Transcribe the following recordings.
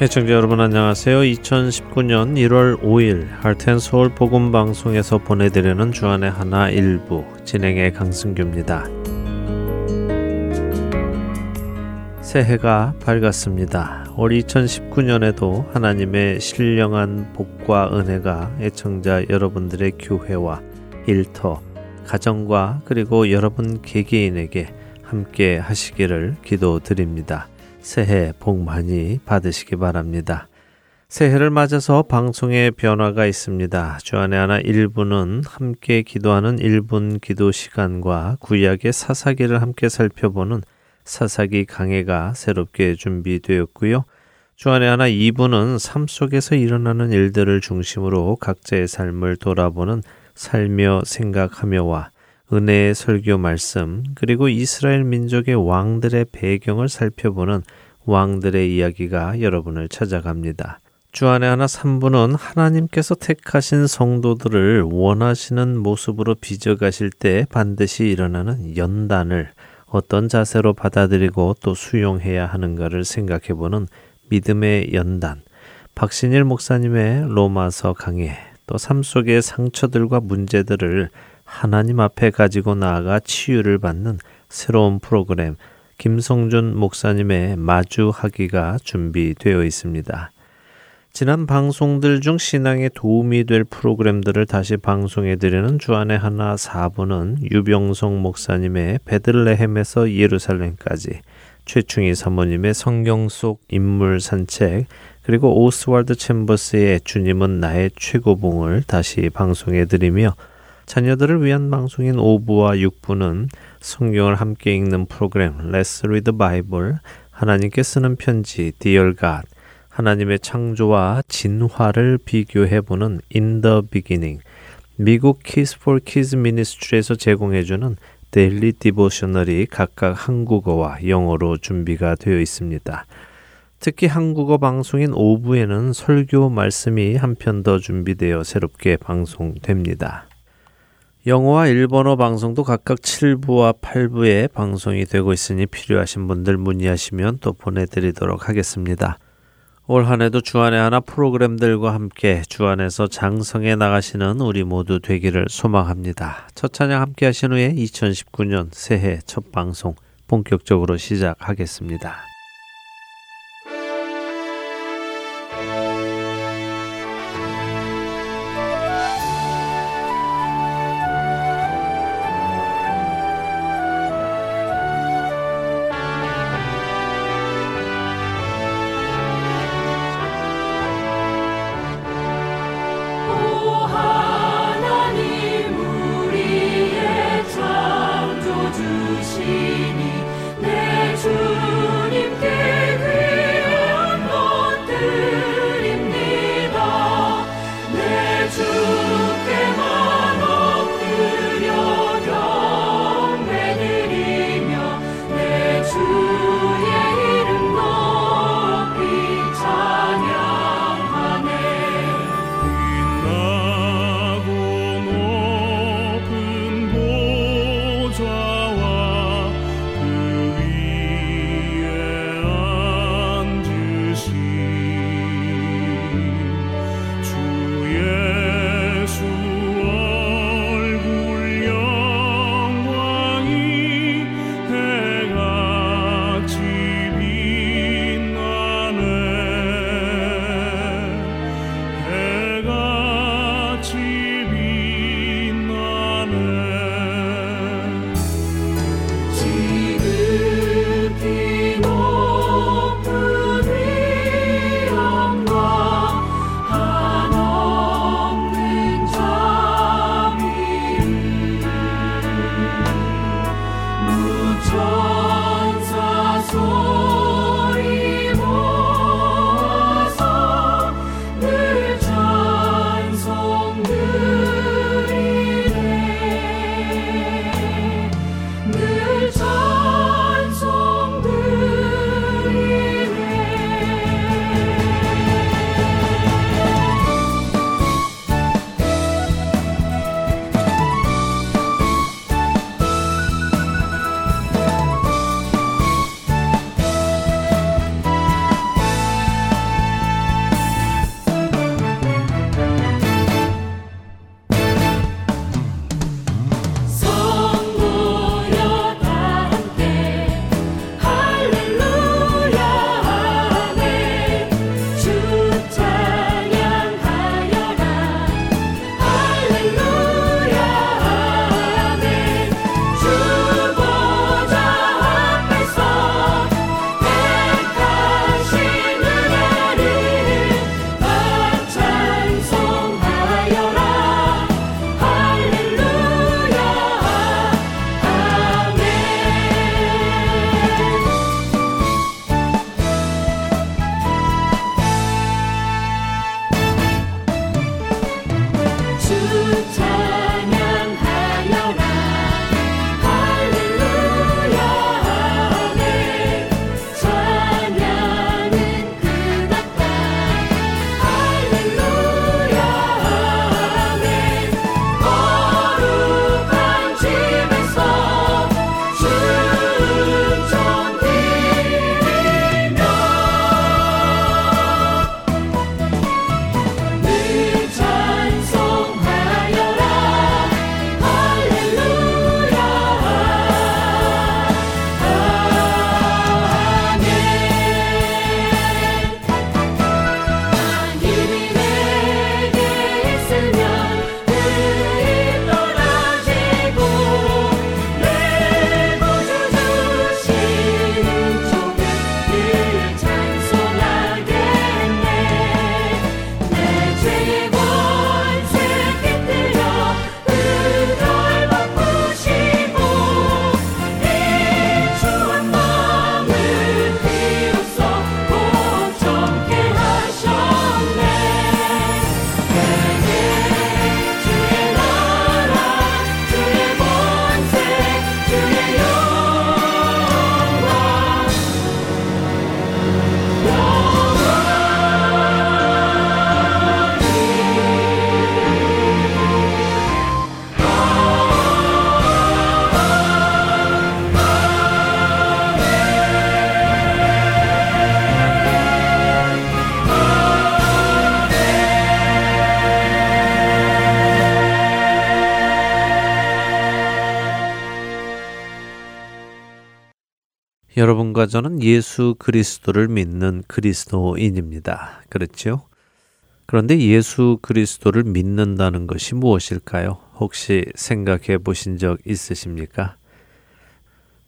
애청자 여러분 안녕하세요. 2019년 1월 5일 할텐서울 복음 방송에서 보내드리는 주안의 하나 일부 진행의 강승규입니다. 새해가 밝았습니다. 올 2019년에도 하나님의 신령한 복과 은혜가 애청자 여러분들의 교회와 일터, 가정과 그리고 여러분 개개인에게 함께 하시기를 기도드립니다. 새해 복 많이 받으시기 바랍니다. 새해를 맞아서 방송에 변화가 있습니다. 주안의 하나 1부는 함께 기도하는 1분 기도 시간과 구약의 사사기를 함께 살펴보는 사사기 강해가 새롭게 준비되었고요. 주안의 하나 2부는 삶 속에서 일어나는 일들을 중심으로 각자의 삶을 돌아보는 살며 생각하며와 은혜의 설교 말씀, 그리고 이스라엘 민족의 왕들의 배경을 살펴보는 왕들의 이야기가 여러분을 찾아갑니다. 주안의 하나 3부는 하나님께서 택하신 성도들을 원하시는 모습으로 빚어가실 때 반드시 일어나는 연단을 어떤 자세로 받아들이고 또 수용해야 하는가를 생각해보는 믿음의 연단, 박신일 목사님의 로마서 강해, 또삶 속의 상처들과 문제들을 하나님 앞에 가지고 나아가 치유를 받는 새로운 프로그램 김성준 목사님의 마주하기가 준비되어 있습니다. 지난 방송들 중 신앙에 도움이 될 프로그램들을 다시 방송해 드리는 주안의 하나 4부는 유병성 목사님의 베들레헴에서 예루살렘까지 최충희 사모님의 성경 속 인물 산책 그리고 오스왈드 챔버스의 주님은 나의 최고봉을 다시 방송해 드리며 자녀들을 위한 방송인 5부와 6부는 성경을 함께 읽는 프로그램 Let's Read the Bible, 하나님께 쓰는 편지 Dear God, 하나님의 창조와 진화를 비교해보는 In the Beginning, 미국 Kids for Kids 미니스트리에서 제공해주는 Daily Devotional이 각각 한국어와 영어로 준비가 되어 있습니다. 특히 한국어 방송인 5부에는 설교 말씀이 한 편 더 준비되어 새롭게 방송됩니다. 영어와 일본어 방송도 각각 7부와 8부에 방송이 되고 있으니 필요하신 분들 문의하시면 또 보내드리도록 하겠습니다. 올 한해도 주안의 하나 프로그램들과 함께 주안에서 장성해 나가시는 우리 모두 되기를 소망합니다. 첫 찬양 함께 하신 후에 2019년 새해 첫 방송 본격적으로 시작하겠습니다. 여러분과 저는 예수 그리스도를 믿는 그리스도인입니다. 그렇죠? 그런데 예수 그리스도를 믿는다는 것이 무엇일까요? 혹시 생각해 보신 적 있으십니까?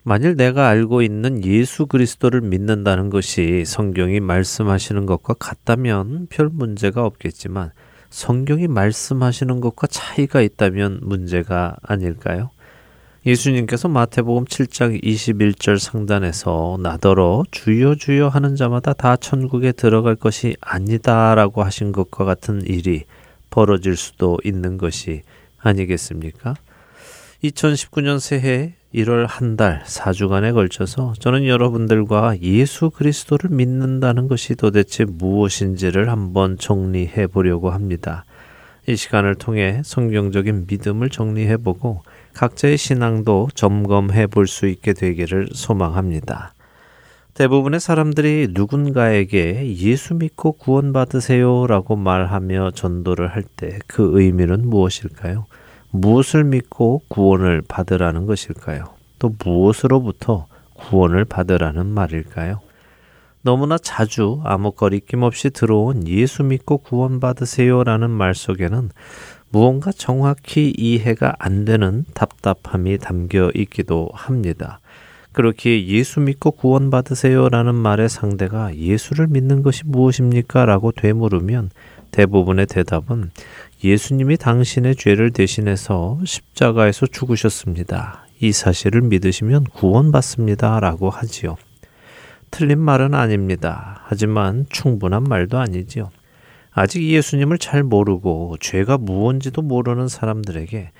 만일 내가 알고 있는 예수 그리스도를 믿는다는 것이 성경이 말씀하시는 것과 같다면 별 문제가 없겠지만 성경이 말씀하시는 것과 차이가 있다면 문제가 아닐까요? 예수님께서 마태복음 7장 21절 상단에서 나더러 주여 주여 하는 자마다 다 천국에 들어갈 것이 아니다라고 하신 것과 같은 일이 벌어질 수도 있는 것이 아니겠습니까? 2019년 새해 1월 한 달 4주간에 걸쳐서 저는 여러분들과 예수 그리스도를 믿는다는 것이 도대체 무엇인지를 한번 정리해 보려고 합니다. 이 시간을 통해 성경적인 믿음을 정리해 보고 각자의 신앙도 점검해 볼 수 있게 되기를 소망합니다. 대부분의 사람들이 누군가에게 예수 믿고 구원받으세요 라고 말하며 전도를 할 때 그 의미는 무엇일까요? 무엇을 믿고 구원을 받으라는 것일까요? 또 무엇으로부터 구원을 받으라는 말일까요? 너무나 자주 아무 거리낌 없이 들어온 예수 믿고 구원받으세요 라는 말 속에는 무언가 정확히 이해가 안 되는 답답함이 담겨 있기도 합니다. 그렇게 예수 믿고 구원받으세요 라는 말의 상대가 예수를 믿는 것이 무엇입니까? 라고 되물으면 대부분의 대답은 예수님이 당신의 죄를 대신해서 십자가에서 죽으셨습니다. 이 사실을 믿으시면 구원받습니다. 라고 하지요. 틀린 말은 아닙니다. 하지만 충분한 말도 아니지요. 아직 예수님을 잘 모르고 죄가 무언지도 모르는 사람들에게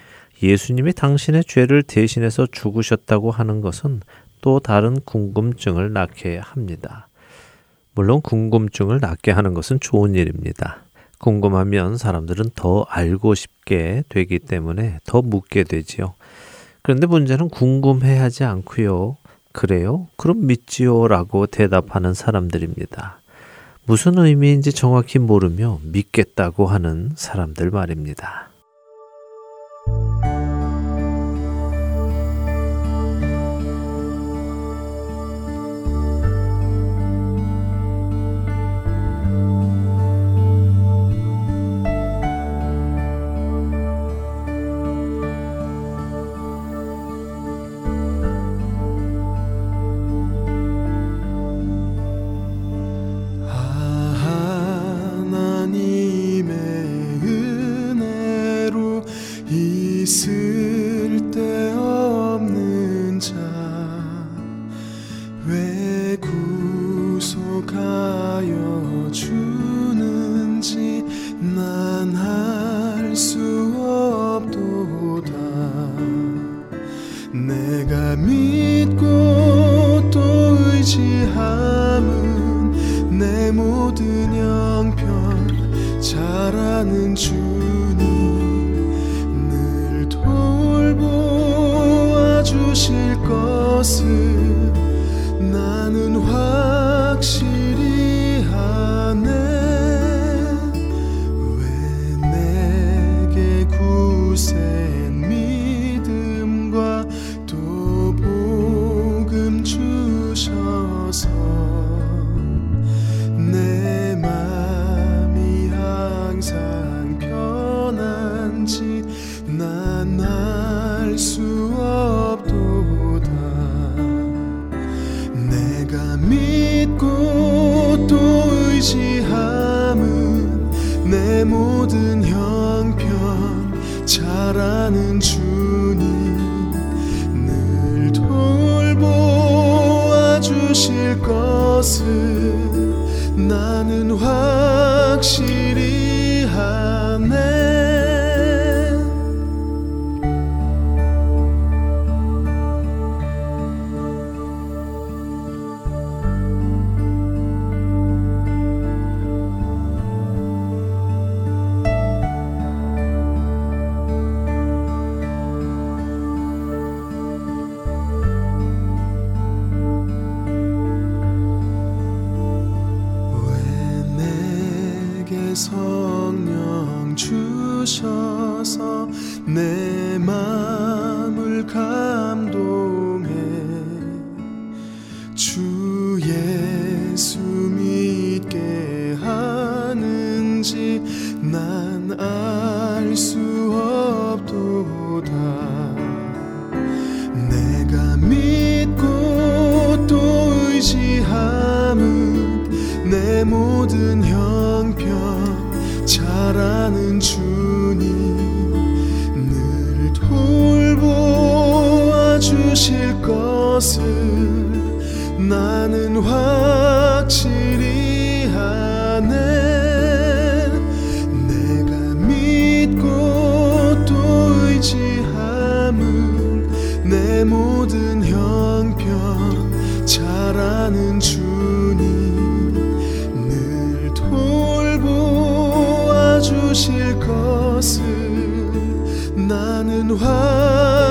예수님이 당신의 죄를 대신해서 죽으셨다고 하는 것은 또 다른 궁금증을 낳게 합니다. 물론 궁금증을 낳게 하는 것은 좋은 일입니다. 궁금하면 사람들은 더 알고 싶게 되기 때문에 더 묻게 되지요. 그런데 문제는 궁금해 하지 않고요. 그래요? 그럼 믿지요? 라고 대답하는 사람들입니다. 무슨 의미인지 정확히 모르며 믿겠다고 하는 사람들 말입니다.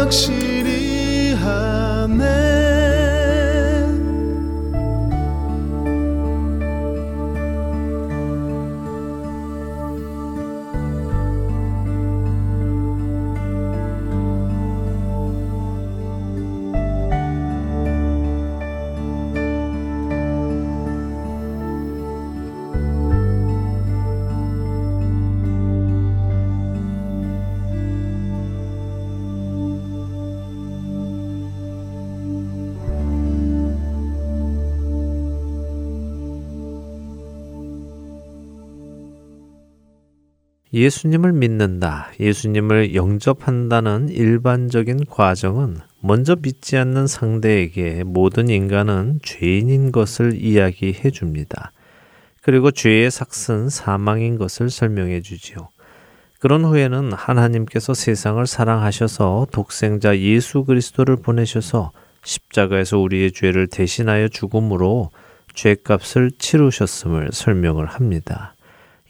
확실히 하네 예수님을 믿는다, 예수님을 영접한다는 일반적인 과정은 먼저 믿지 않는 상대에게 모든 인간은 죄인인 것을 이야기해 줍니다. 그리고 죄의 삭은 사망인 것을 설명해 주지요. 그런 후에는 하나님께서 세상을 사랑하셔서 독생자 예수 그리스도를 보내셔서 십자가에서 우리의 죄를 대신하여 죽음으로 죄값을 치르셨음을 설명을 합니다.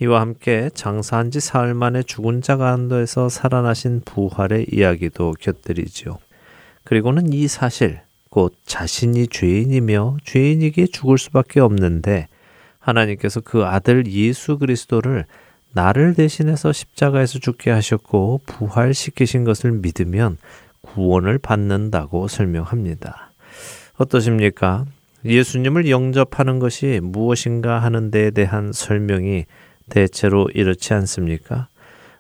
이와 함께 장사한 지 사흘 만에 죽은 자 가운데서 살아나신 부활의 이야기도 곁들이지요. 그리고는 이 사실, 곧 자신이 죄인이며 죄인이기에 죽을 수밖에 없는데 하나님께서 그 아들 예수 그리스도를 나를 대신해서 십자가에서 죽게 하셨고 부활시키신 것을 믿으면 구원을 받는다고 설명합니다. 어떠십니까? 예수님을 영접하는 것이 무엇인가 하는 데에 대한 설명이 대체로 이렇지 않습니까?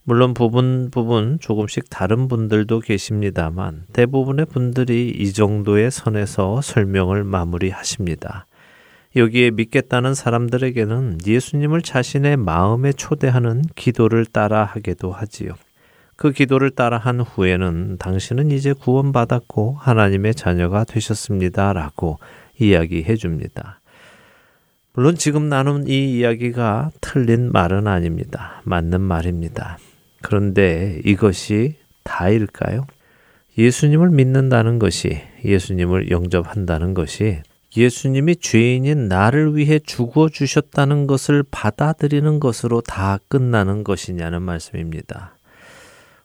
물론 부분 부분 조금씩 다른 분들도 계십니다만 대부분의 분들이 이 정도의 선에서 설명을 마무리하십니다. 여기에 믿겠다는 사람들에게는 예수님을 자신의 마음에 초대하는 기도를 따라 하게도 하지요. 그 기도를 따라 한 후에는 당신은 이제 구원받았고 하나님의 자녀가 되셨습니다. 라고 이야기해 줍니다. 물론 지금 나눈 이 이야기가 틀린 말은 아닙니다. 맞는 말입니다. 그런데 이것이 다일까요? 예수님을 믿는다는 것이, 예수님을 영접한다는 것이 예수님이 죄인인 나를 위해 죽어 주셨다는 것을 받아들이는 것으로 다 끝나는 것이냐는 말씀입니다.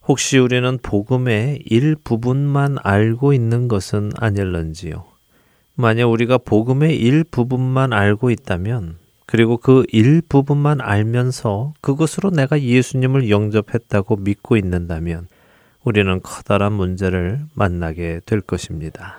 혹시 우리는 복음의 일부분만 알고 있는 것은 아닐런지요? 만약 우리가 복음의 일부분만 알고 있다면 그리고 그 일부분만 알면서 그것으로 내가 예수님을 영접했다고 믿고 있는다면 우리는 커다란 문제를 만나게 될 것입니다.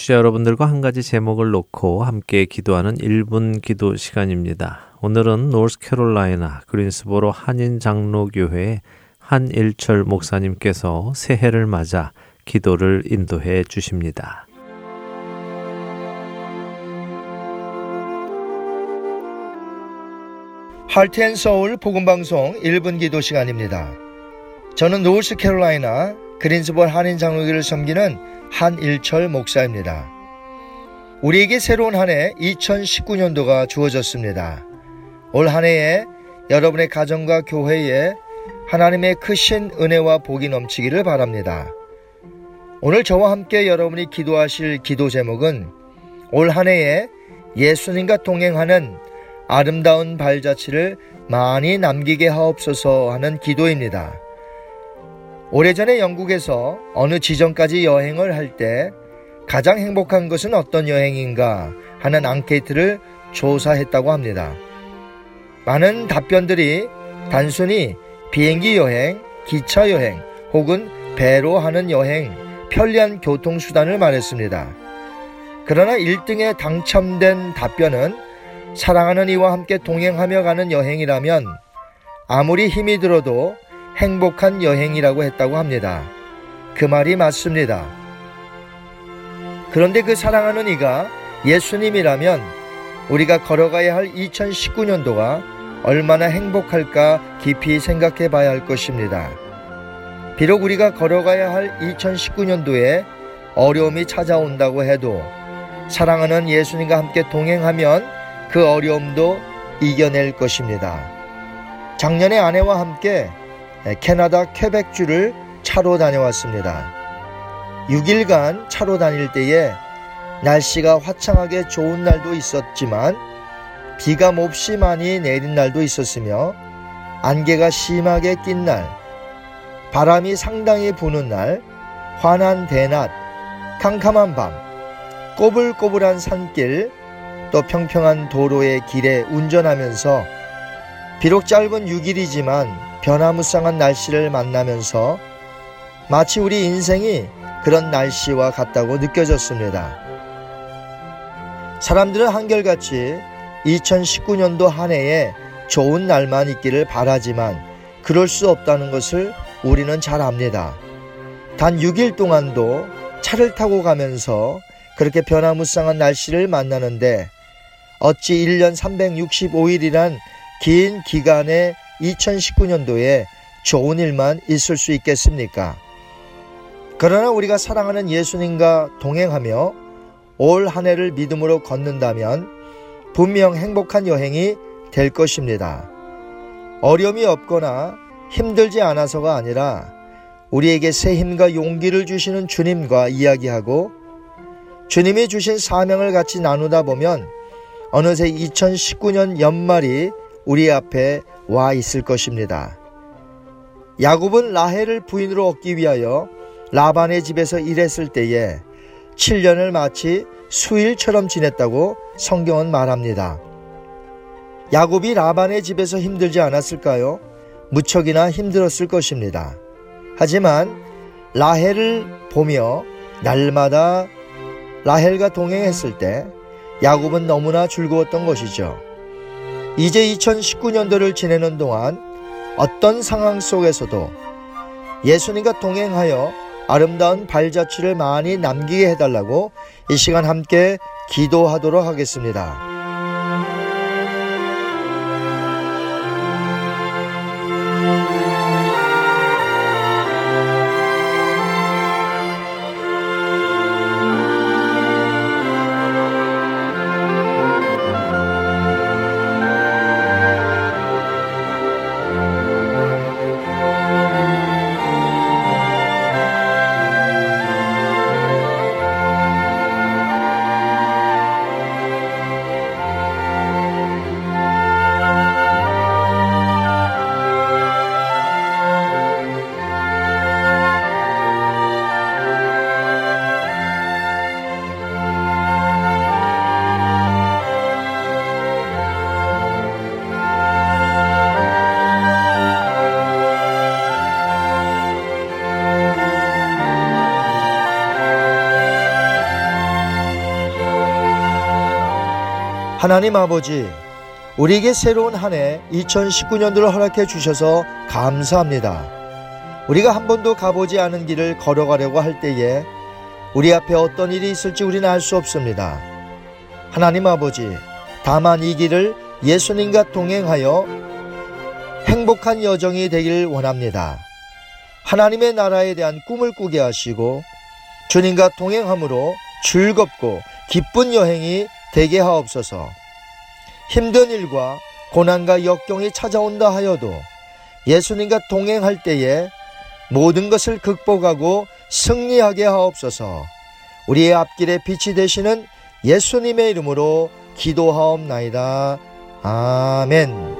청취자 여러분들과 한 가지 제목을 놓고 함께 기도하는 1분 기도 시간입니다. 오늘은 노스캐롤라이나 그린스보로 한인 장로교회의 한일철 목사님께서 새해를 맞아 기도를 인도해 주십니다. 할텐 서울 복음방송 1분 기도 시간입니다. 저는 노스캐롤라이나 그린스볼 한인 장로교를 섬기는 한일철 목사입니다. 우리에게 새로운 한 해 2019년도가 주어졌습니다. 올 한 해에 여러분의 가정과 교회에 하나님의 크신 은혜와 복이 넘치기를 바랍니다. 오늘 저와 함께 여러분이 기도하실 기도 제목은 올 한 해에 예수님과 동행하는 아름다운 발자취를 많이 남기게 하옵소서 하는 기도입니다. 오래전에 영국에서 어느 지점까지 여행을 할 때 가장 행복한 것은 어떤 여행인가 하는 앙케이트를 조사했다고 합니다. 많은 답변들이 단순히 비행기 여행, 기차 여행 혹은 배로 하는 여행, 편리한 교통수단을 말했습니다. 그러나 1등에 당첨된 답변은 사랑하는 이와 함께 동행하며 가는 여행이라면 아무리 힘이 들어도 행복한 여행이라고 했다고 합니다. 그 말이 맞습니다. 그런데 그 사랑하는 이가 예수님이라면 우리가 걸어가야 할 2019년도가 얼마나 행복할까 깊이 생각해 봐야 할 것입니다. 비록 우리가 걸어가야 할 2019년도에 어려움이 찾아온다고 해도 사랑하는 예수님과 함께 동행하면 그 어려움도 이겨낼 것입니다. 작년에 아내와 함께 캐나다 퀘벡주를 차로 다녀왔습니다. 6일간 차로 다닐 때에 날씨가 화창하게 좋은 날도 있었지만 비가 몹시 많이 내린 날도 있었으며 안개가 심하게 낀 날, 바람이 상당히 부는 날, 환한 대낮, 캄캄한 밤, 꼬불꼬불한 산길, 또 평평한 도로의 길에 운전하면서 비록 짧은 6일이지만 변화무쌍한 날씨를 만나면서 마치 우리 인생이 그런 날씨와 같다고 느껴졌습니다. 사람들은 한결같이 2019년도 한 해에 좋은 날만 있기를 바라지만 그럴 수 없다는 것을 우리는 잘 압니다. 단 6일 동안도 차를 타고 가면서 그렇게 변화무쌍한 날씨를 만나는데 어찌 1년 365일이란 긴 기간에 2019년도에 좋은 일만 있을 수 있겠습니까? 그러나 우리가 사랑하는 예수님과 동행하며 올 한 해를 믿음으로 걷는다면 분명 행복한 여행이 될 것입니다. 어려움이 없거나 힘들지 않아서가 아니라 우리에게 새 힘과 용기를 주시는 주님과 이야기하고 주님이 주신 사명을 같이 나누다 보면 어느새 2019년 연말이 우리 앞에 와 있을 것입니다. 야곱은 라헬을 부인으로 얻기 위하여 라반의 집에서 일했을 때에 7년을 마치 수일처럼 지냈다고 성경은 말합니다. 야곱이 라반의 집에서 힘들지 않았을까요? 무척이나 힘들었을 것입니다. 하지만 라헬을 보며 날마다 라헬과 동행했을 때 야곱은 너무나 즐거웠던 것이죠. 이제 2019년도를 지내는 동안 어떤 상황 속에서도 예수님과 동행하여 아름다운 발자취를 많이 남기게 해달라고 이 시간 함께 기도하도록 하겠습니다. 하나님 아버지, 우리에게 새로운 한 해 2019년도를 허락해 주셔서 감사합니다. 우리가 한 번도 가보지 않은 길을 걸어가려고 할 때에 우리 앞에 어떤 일이 있을지 우리는 알 수 없습니다. 하나님 아버지, 다만 이 길을 예수님과 동행하여 행복한 여정이 되길 원합니다. 하나님의 나라에 대한 꿈을 꾸게 하시고 주님과 동행함으로 즐겁고 기쁜 여행이 되게 하옵소서. 힘든 일과 고난과 역경이 찾아온다 하여도 예수님과 동행할 때에 모든 것을 극복하고 승리하게 하옵소서. 우리의 앞길에 빛이 되시는 예수님의 이름으로 기도하옵나이다. 아멘.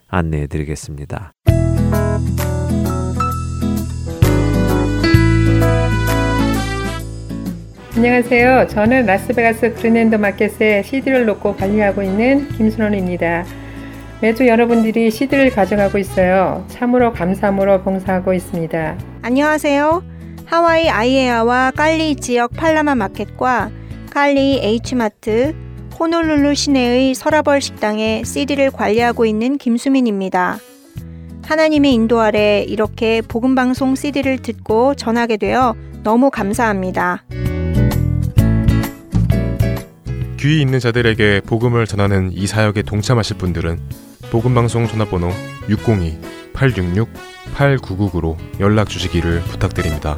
안내해 드리겠습니다. 안녕하세요. 저는 라스베가스 그린랜드 마켓에 CD를 놓고 관리하고 있는 김순원입니다. 매주 여러분들이 CD를 가져가고 있어요. 참으로 감사함으로 봉사하고 있습니다. 안녕하세요. 하와이 아이에아와 칼리히 지역 팔라마 마켓과 칼리히 H마트, 호놀룰루 시내의 서라벌 식당에 CD를 관리하고 있는 김수민입니다. 하나님의 인도 아래 이렇게 복음방송 CD를 듣고 전하게 되어 너무 감사합니다. 귀 있는 자들에게 복음을 전하는 이 사역에 동참하실 분들은 복음방송 전화번호 602-866-8999로 연락 주시기를 부탁드립니다.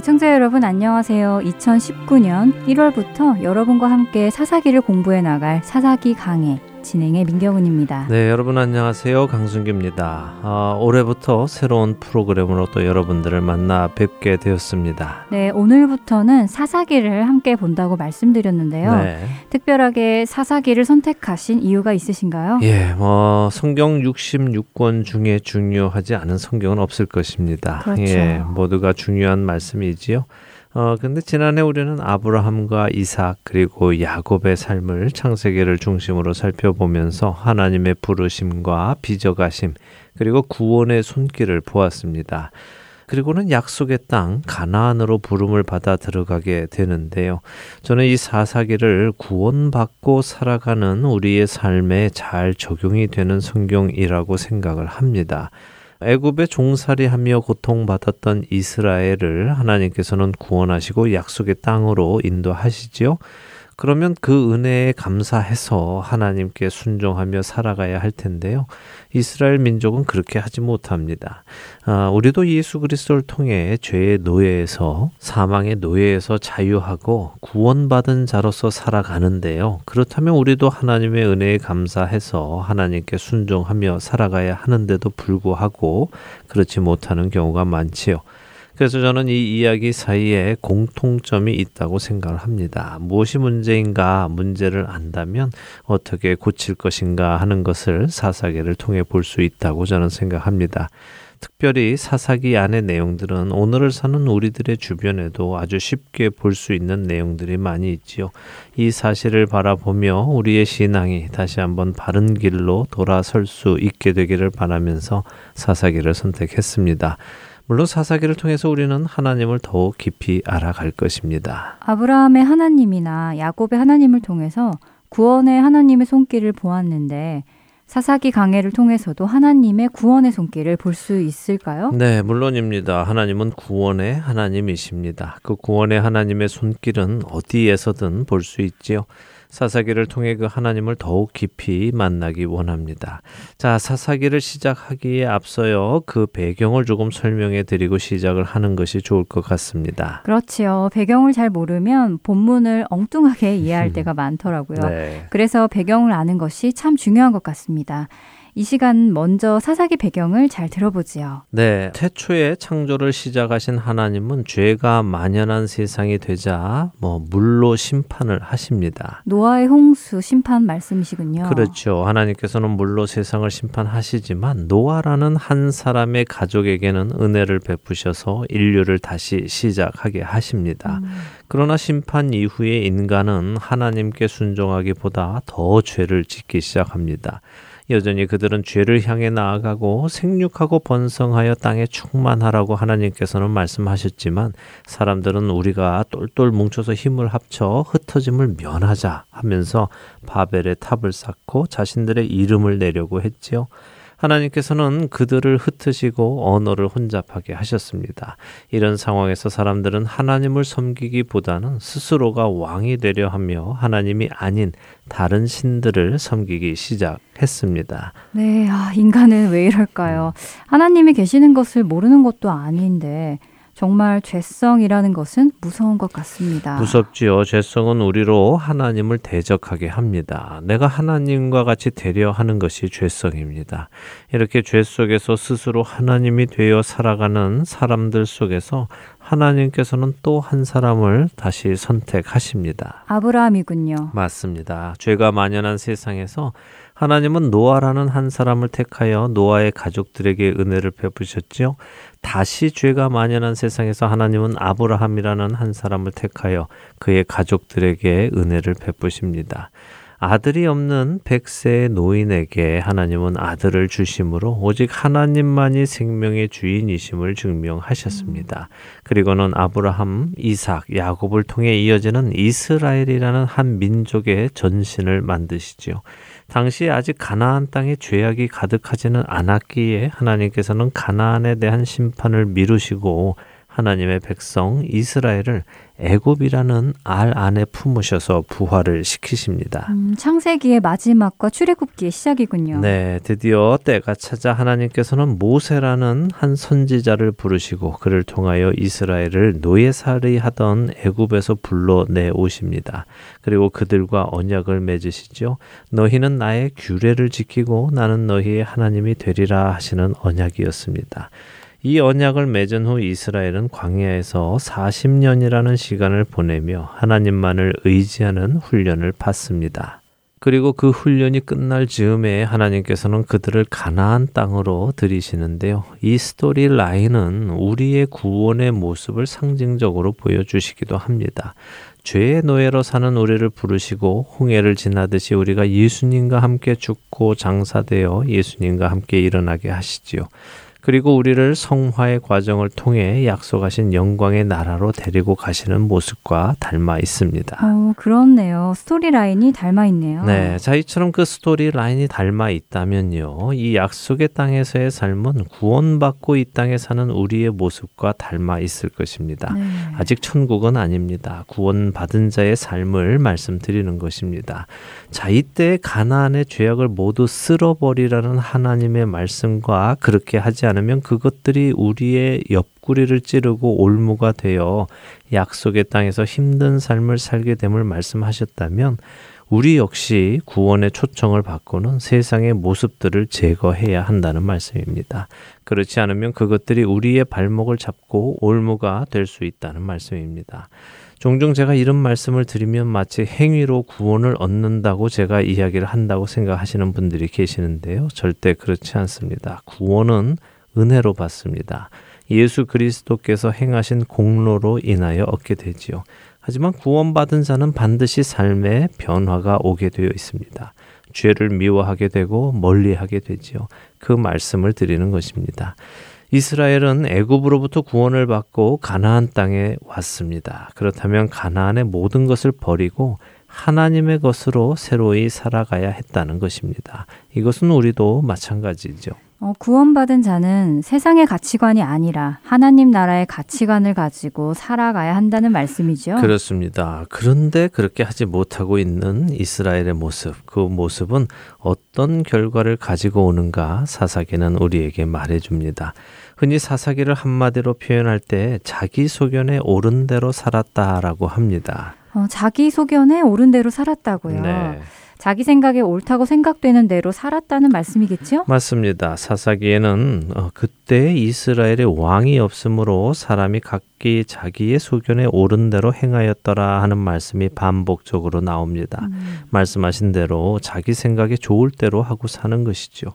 애청자 여러분 안녕하세요. 2019년 1월부터 여러분과 함께 사사기를 공부해 나갈 사사기 강해 진행의 민경은입니다. 네, 여러분 안녕하세요. 강순규입니다. 아, 올해부터 새로운 프로그램으로 또 여러분들을 만나 뵙게 되었습니다. 네, 오늘부터는 사사기를 함께 본다고 말씀드렸는데요. 네. 특별하게 사사기를 선택하신 이유가 있으신가요? 예, 뭐 성경 66권 중에 중요하지 않은 성경은 없을 것입니다. 그렇죠. 예, 모두가 중요한 말씀이지요. 어, 근데 지난해 우리는 아브라함과 이삭 그리고 야곱의 삶을 창세기를 중심으로 살펴보면서 하나님의 부르심과 빚어가심 그리고 구원의 손길을 보았습니다. 그리고는 약속의 땅 가나안으로 부름을 받아 들어가게 되는데요. 저는 이 사사기를 구원받고 살아가는 우리의 삶에 잘 적용이 되는 성경이라고 생각을 합니다. 애굽에 종살이하며 고통받았던 이스라엘을 하나님께서는 구원하시고 약속의 땅으로 인도하시지요. 그러면 그 은혜에 감사해서 하나님께 순종하며 살아가야 할 텐데요. 이스라엘 민족은 그렇게 하지 못합니다. 아, 우리도 예수 그리스도를 통해 죄의 노예에서 사망의 노예에서 자유하고 구원받은 자로서 살아가는데요. 그렇다면 우리도 하나님의 은혜에 감사해서 하나님께 순종하며 살아가야 하는데도 불구하고 그렇지 못하는 경우가 많지요. 그래서 저는 이 이야기 사이에 공통점이 있다고 생각을 합니다. 무엇이 문제인가 문제를 안다면 어떻게 고칠 것인가 하는 것을 사사계를 통해 볼 수 있다고 저는 생각합니다. 특별히 사사기 안의 내용들은 오늘을 사는 우리들의 주변에도 아주 쉽게 볼 수 있는 내용들이 많이 있지요. 이 사실을 바라보며 우리의 신앙이 다시 한번 바른 길로 돌아설 수 있게 되기를 바라면서 사사기를 선택했습니다. 물론 사사기를 통해서 우리는 하나님을 더욱 깊이 알아갈 것입니다. 아브라함의 하나님이나 야곱의 하나님을 통해서 구원의 하나님의 손길을 보았는데 사사기 강해를 통해서도 하나님의 구원의 손길을 볼 수 있을까요? 네, 물론입니다. 하나님은 구원의 하나님이십니다. 그 구원의 하나님의 손길은 어디에서든 볼 수 있지요. 사사기를 통해 그 하나님을 더욱 깊이 만나기 원합니다. 자, 사사기를 시작하기에 앞서요. 그 배경을 조금 설명해 드리고 시작을 하는 것이 좋을 것 같습니다. 그렇지요. 배경을 잘 모르면 본문을 엉뚱하게 이해할 때가 많더라고요. 네. 그래서 배경을 아는 것이 참 중요한 것 같습니다. 이 시간 먼저 사사기 배경을 잘 들어보지요. 네. 태초에 창조를 시작하신 하나님은 죄가 만연한 세상이 되자 뭐 물로 심판을 하십니다. 노아의 홍수 심판 말씀이시군요. 그렇죠. 하나님께서는 물로 세상을 심판하시지만 노아라는 한 사람의 가족에게는 은혜를 베푸셔서 인류를 다시 시작하게 하십니다. 음. 그러나 심판 이후에 인간은 하나님께 순종하기보다 더 죄를 짓기 시작합니다. 여전히 그들은 죄를 향해 나아가고 생육하고 번성하여 땅에 충만하라고 하나님께서는 말씀하셨지만 사람들은 우리가 똘똘 뭉쳐서 힘을 합쳐 흩어짐을 면하자 하면서 바벨의 탑을 쌓고 자신들의 이름을 내려고 했지요. 하나님께서는 그들을 흩으시고 언어를 혼잡하게 하셨습니다. 이런 상황에서 사람들은 하나님을 섬기기보다는 스스로가 왕이 되려 하며 하나님이 아닌 다른 신들을 섬기기 시작했습니다. 네, 아, 인간은 왜 이럴까요? 하나님이 계시는 것을 모르는 것도 아닌데 정말 죄성이라는 것은 무서운 것 같습니다. 무섭지요. 죄성은 우리로 하나님을 대적하게 합니다. 내가 하나님과 같이 되려 하는 것이 죄성입니다. 이렇게 죄 속에서 스스로 하나님이 되어 살아가는 사람들 속에서 하나님께서는 또 한 사람을 다시 선택하십니다. 아브라함이군요. 맞습니다. 죄가 만연한 세상에서 하나님은 노아라는 한 사람을 택하여 노아의 가족들에게 은혜를 베푸셨지요. 다시 죄가 만연한 세상에서 하나님은 아브라함이라는 한 사람을 택하여 그의 가족들에게 은혜를 베푸십니다. 아들이 없는 백세의 노인에게 하나님은 아들을 주심으로 오직 하나님만이 생명의 주인이심을 증명하셨습니다. 그리고는 아브라함, 이삭, 야곱을 통해 이어지는 이스라엘이라는 한 민족의 전신을 만드시지요. 당시 아직 가나안 땅에 죄악이 가득하지는 않았기에 하나님께서는 가나안에 대한 심판을 미루시고 하나님의 백성 이스라엘을 애굽이라는 알 안에 품으셔서 부활을 시키십니다. 음, 창세기의 마지막과 출애굽기의 시작이군요. 네, 드디어 때가 찾아 하나님께서는 모세라는 한 선지자를 부르시고 그를 통하여 이스라엘을 노예살이 하던 애굽에서 불러내 오십니다. 그리고 그들과 언약을 맺으시죠. 너희는 나의 규례를 지키고 나는 너희의 하나님이 되리라 하시는 언약이었습니다. 이 언약을 맺은 후 이스라엘은 광야에서 40년이라는 시간을 보내며 하나님만을 의지하는 훈련을 받습니다. 그리고 그 훈련이 끝날 즈음에 하나님께서는 그들을 가나안 땅으로 들이시는데요. 이 스토리 라인은 우리의 구원의 모습을 상징적으로 보여주시기도 합니다. 죄의 노예로 사는 우리를 부르시고 홍해를 지나듯이 우리가 예수님과 함께 죽고 장사되어 예수님과 함께 일어나게 하시지요. 그리고 우리를 성화의 과정을 통해 약속하신 영광의 나라로 데리고 가시는 모습과 닮아 있습니다. 어, 그렇네요. 스토리 라인이 닮아 있네요. 네. 자, 이처럼 그 스토리 라인이 닮아 있다면요. 이 약속의 땅에서의 삶은 구원받고 이 땅에 사는 우리의 모습과 닮아 있을 것입니다. 네. 아직 천국은 아닙니다. 구원받은 자의 삶을 말씀드리는 것입니다. 자, 이때 가나안의 죄악을 모두 쓸어버리라는 하나님의 말씀과 그렇게 하지 않으면 그것들이 우리의 옆구리를 찌르고 올무가 되어 약속의 땅에서 힘든 삶을 살게 됨을 말씀하셨다면 우리 역시 구원의 초청을 받고는 세상의 모습들을 제거해야 한다는 말씀입니다. 그렇지 않으면 그것들이 우리의 발목을 잡고 올무가 될 수 있다는 말씀입니다. 종종 제가 이런 말씀을 드리면 마치 행위로 구원을 얻는다고 제가 이야기를 한다고 생각하시는 분들이 계시는데요. 절대 그렇지 않습니다. 구원은 은혜로 받습니다. 예수 그리스도께서 행하신 공로로 인하여 얻게 되지요. 하지만 구원받은 자는 반드시 삶의 변화가 오게 되어 있습니다. 죄를 미워하게 되고 멀리하게 되지요. 그 말씀을 드리는 것입니다. 이스라엘은 애굽으로부터 구원을 받고 가나안 땅에 왔습니다. 그렇다면 가나안의 모든 것을 버리고 하나님의 것으로 새로이 살아가야 했다는 것입니다. 이것은 우리도 마찬가지죠. 어, 구원받은 자는 세상의 가치관이 아니라 하나님 나라의 가치관을 가지고 살아가야 한다는 말씀이죠. 그렇습니다. 그런데 그렇게 하지 못하고 있는 이스라엘의 모습, 그 모습은 어떤 결과를 가지고 오는가 사사기는 우리에게 말해줍니다. 흔히 사사기를 한마디로 표현할 때 자기 소견에 옳은 대로 살았다라고 합니다. 어, 자기 소견에 옳은 대로 살았다고요. 네. 자기 생각에 옳다고 생각되는 대로 살았다는 말씀이겠죠? 맞습니다. 사사기에는 어, 그때 이스라엘의 왕이 없으므로 사람이 각기 자기의 소견에 옳은 대로 행하였더라 하는 말씀이 반복적으로 나옵니다. 음. 말씀하신 대로 자기 생각에 좋을 대로 하고 사는 것이죠.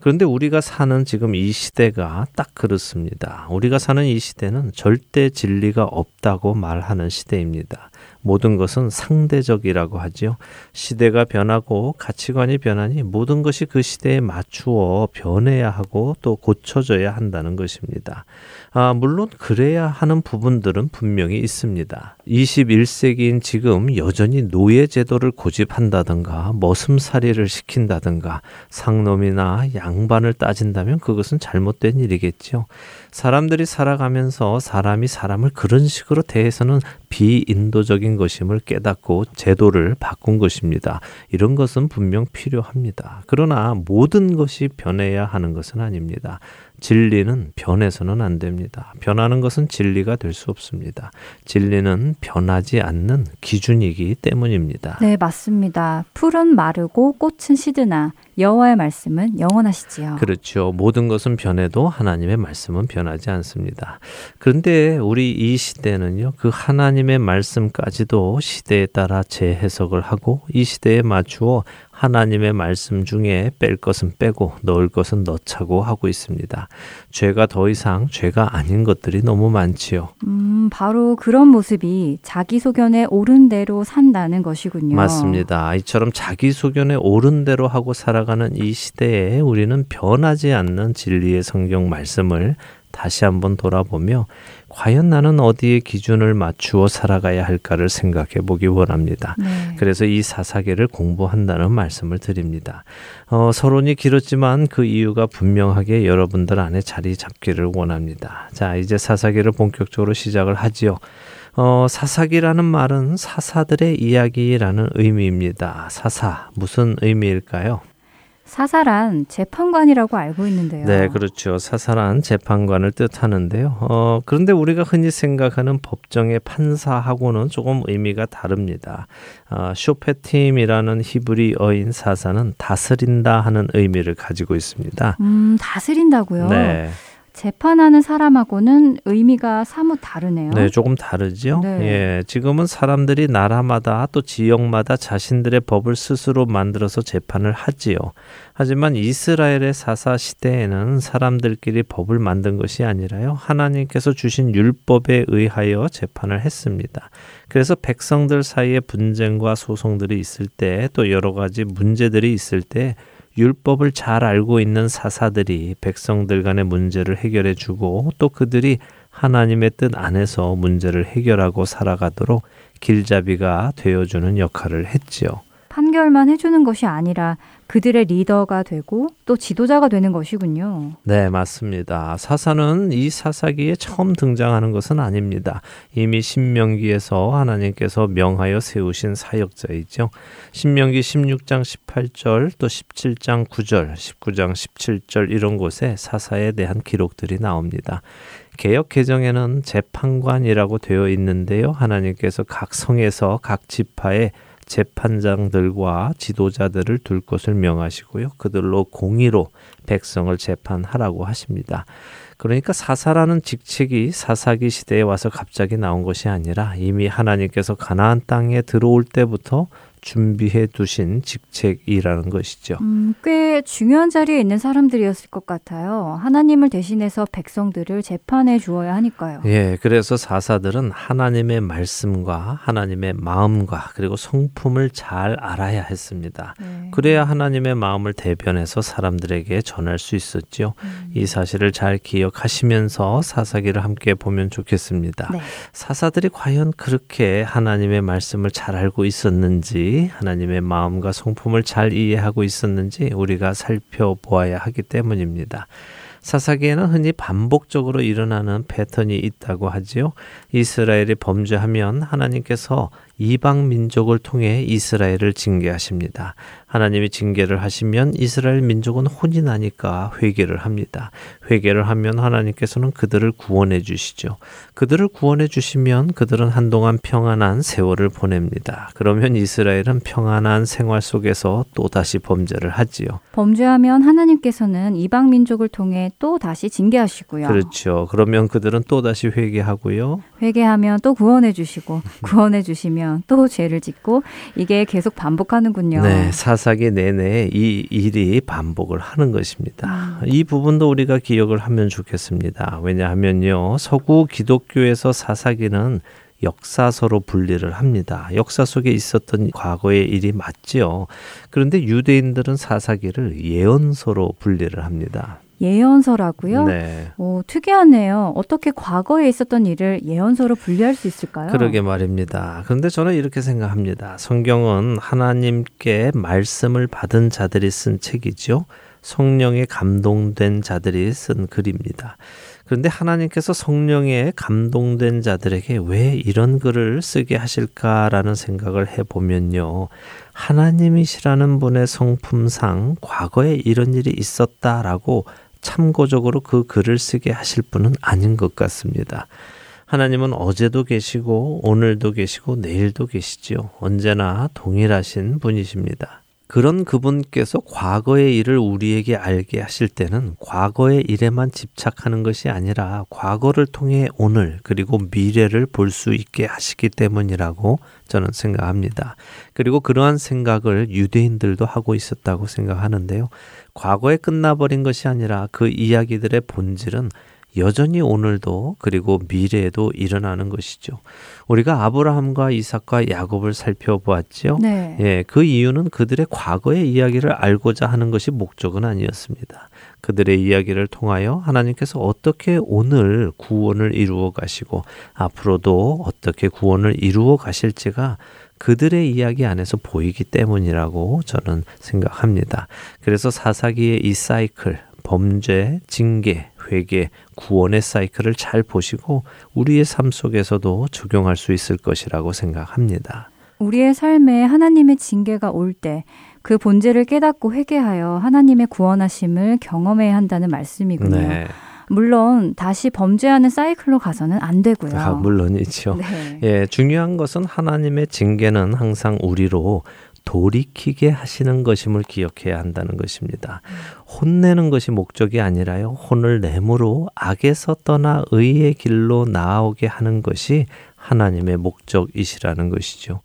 그런데 우리가 사는 지금 이 시대가 딱 그렇습니다. 우리가 사는 이 시대는 절대 진리가 없다고 말하는 시대입니다. 모든 것은 상대적이라고 하지요. 시대가 변하고 가치관이 변하니 모든 것이 그 시대에 맞추어 변해야 하고 또 고쳐져야 한다는 것입니다. 아, 물론 그래야 하는 부분들은 분명히 있습니다. 21세기인 지금 여전히 노예 제도를 고집한다든가 머슴살이를 시킨다든가 상놈이나 양반을 따진다면 그것은 잘못된 일이겠죠. 사람들이 살아가면서 사람이 사람을 그런 식으로 대해서는 비인도적인 것임을 깨닫고 제도를 바꾼 것입니다. 이런 것은 분명 필요합니다. 그러나 모든 것이 변해야 하는 것은 아닙니다. 진리는 변해서는 안 됩니다. 변하는 것은 진리가 될 수 없습니다. 진리는 변하지 않는 기준이기 때문입니다. 네, 맞습니다. 풀은 마르고 꽃은 시드나 여호와의 말씀은 영원하시지요. 그렇죠. 모든 것은 변해도 하나님의 말씀은 변하지 않습니다. 그런데 우리 이 시대는요. 그 하나님의 말씀까지도 시대에 따라 재해석을 하고 이 시대에 맞추어 하나님의 말씀 중에 뺄 것은 빼고 넣을 것은 넣자고 하고 있습니다. 죄가 더 이상 죄가 아닌 것들이 너무 많지요. 음, 바로 그런 모습이 자기 소견에 옳은 대로 산다는 것이군요. 맞습니다. 이처럼 자기 소견에 옳은 대로 하고 살아가는 이 시대에 우리는 변하지 않는 진리의 성경 말씀을 다시 한번 돌아보며 과연 나는 어디에 기준을 맞추어 살아가야 할까를 생각해 보기 원합니다. 네. 그래서 이 사사계를 공부한다는 말씀을 드립니다. 어, 서론이 길었지만 그 이유가 분명하게 여러분들 안에 자리 잡기를 원합니다. 자, 이제 사사계를 본격적으로 시작을 하지요. 어, 사사기라는 말은 사사들의 이야기라는 의미입니다. 사사, 무슨 의미일까요? 사사란 재판관이라고 알고 있는데요. 네, 그렇죠. 사사란 재판관을 뜻하는데요. 어, 그런데 우리가 흔히 생각하는 법정의 판사하고는 조금 의미가 다릅니다. 어, 쇼페팀이라는 히브리어인 사사는 다스린다 하는 의미를 가지고 있습니다. 음, 다스린다고요? 네. 재판하는 사람하고는 의미가 사뭇 다르네요. 네, 조금 다르죠. 네. 예, 지금은 사람들이 나라마다 또 지역마다 자신들의 법을 스스로 만들어서 재판을 하지요. 하지만 이스라엘의 사사 시대에는 사람들끼리 법을 만든 것이 아니라요. 하나님께서 주신 율법에 의하여 재판을 했습니다. 그래서 백성들 사이에 분쟁과 소송들이 있을 때 또 여러 가지 문제들이 있을 때 율법을 잘 알고 있는 사사들이 백성들 간의 문제를 해결해 주고 또 그들이 하나님의 뜻 안에서 문제를 해결하고 살아가도록 길잡이가 되어주는 역할을 했지요. 판결만 해주는 것이 아니라 그들의 리더가 되고 또 지도자가 되는 것이군요. 네, 맞습니다. 사사는 이 사사기에 처음 등장하는 것은 아닙니다. 이미 신명기에서 하나님께서 명하여 세우신 사역자이죠. 신명기 16장 18절 또 17장 9절, 19장 17절 이런 곳에 사사에 대한 기록들이 나옵니다. 개혁 개정에는 재판관이라고 되어 있는데요. 하나님께서 각 성에서 각 지파에 재판장들과 지도자들을 둘 것을 명하시고요. 그들로 공의로 백성을 재판하라고 하십니다. 그러니까 사사라는 직책이 사사기 시대에 와서 갑자기 나온 것이 아니라 이미 하나님께서 가나안 땅에 들어올 때부터 준비해 두신 직책이라는 것이죠. 음, 꽤 중요한 자리에 있는 사람들이었을 것 같아요. 하나님을 대신해서 백성들을 재판해 주어야 하니까요. 예, 그래서 사사들은 하나님의 말씀과 하나님의 마음과 그리고 성품을 잘 알아야 했습니다. 네. 그래야 하나님의 마음을 대변해서 사람들에게 전할 수 있었죠. 음. 이 사실을 잘 기억하시면서 사사기를 함께 보면 좋겠습니다. 네. 사사들이 과연 그렇게 하나님의 말씀을 잘 알고 있었는지, 하나님의 마음과 성품을 잘 이해하고 있었는지 우리가 살펴보아야 하기 때문입니다. 사사기에는 흔히 반복적으로 일어나는 패턴이 있다고 하지요. 이스라엘이 범죄하면 하나님께서 이방 민족을 통해 이스라엘을 징계하십니다. 하나님이 징계를 하시면 이스라엘 민족은 혼이 나니까 회개를 합니다. 회개를 하면 하나님께서는 그들을 구원해 주시죠. 그들을 구원해 주시면 그들은 한동안 평안한 세월을 보냅니다. 그러면 이스라엘은 평안한 생활 속에서 또 다시 범죄를 하지요. 범죄하면 하나님께서는 이방 민족을 통해 또 다시 징계하시고요. 그렇죠. 그러면 그들은 또 다시 회개하고요. 회개하면 또 구원해 주시고 구원해 주시면 또 죄를 짓고 이게 계속 반복하는군요. 네, 사사기 내내 이 일이 반복을 하는 것입니다. 음. 이 부분도 우리가 기억을 하면 좋겠습니다. 왜냐하면요. 서구 기독교에서 사사기는 역사서로 분리를 합니다. 역사 속에 있었던 과거의 일이 맞지요. 그런데 유대인들은 사사기를 예언서로 분리를 합니다. 예언서라고요? 네. 오, 특이하네요. 어떻게 과거에 있었던 일을 예언서로 분리할 수 있을까요? 그러게 말입니다. 그런데 저는 이렇게 생각합니다. 성경은 하나님께 말씀을 받은 자들이 쓴 책이죠. 성령에 감동된 자들이 쓴 글입니다. 그런데 하나님께서 성령에 감동된 자들에게 왜 이런 글을 쓰게 하실까라는 생각을 해보면요. 하나님이시라는 분의 성품상 과거에 이런 일이 있었다라고 참고적으로 그 글을 쓰게 하실 분은 아닌 것 같습니다. 하나님은 어제도 계시고 오늘도 계시고 내일도 계시지요. 언제나 동일하신 분이십니다. 그런 그분께서 과거의 일을 우리에게 알게 하실 때는 과거의 일에만 집착하는 것이 아니라 과거를 통해 오늘 그리고 미래를 볼 수 있게 하시기 때문이라고 저는 생각합니다. 그리고 그러한 생각을 유대인들도 하고 있었다고 생각하는데요. 과거에 끝나버린 것이 아니라 그 이야기들의 본질은 여전히 오늘도 그리고 미래에도 일어나는 것이죠. 우리가 아브라함과 이삭과 야곱을 살펴보았죠. 네. 예, 그 이유는 그들의 과거의 이야기를 알고자 하는 것이 목적은 아니었습니다. 그들의 이야기를 통하여 하나님께서 어떻게 오늘 구원을 이루어 가시고 앞으로도 어떻게 구원을 이루어 가실지가 그들의 이야기 안에서 보이기 때문이라고 저는 생각합니다. 그래서 사사기의 이 사이클, 범죄, 징계, 회개, 구원의 사이클을 잘 보시고 우리의 삶 속에서도 적용할 수 있을 것이라고 생각합니다. 우리의 삶에 하나님의 징계가 올 때 그 본질을 깨닫고 회개하여 하나님의 구원하심을 경험해야 한다는 말씀이군요. 네. 물론 다시 범죄하는 사이클로 가서는 안 되고요. 아, 물론이죠. 네. 예, 중요한 것은 하나님의 징계는 항상 우리로 돌이키게 하시는 것임을 기억해야 한다는 것입니다. 혼내는 것이 목적이 아니라요. 혼을 내므로 악에서 떠나 의의 길로 나아오게 하는 것이 하나님의 목적이시라는 것이죠.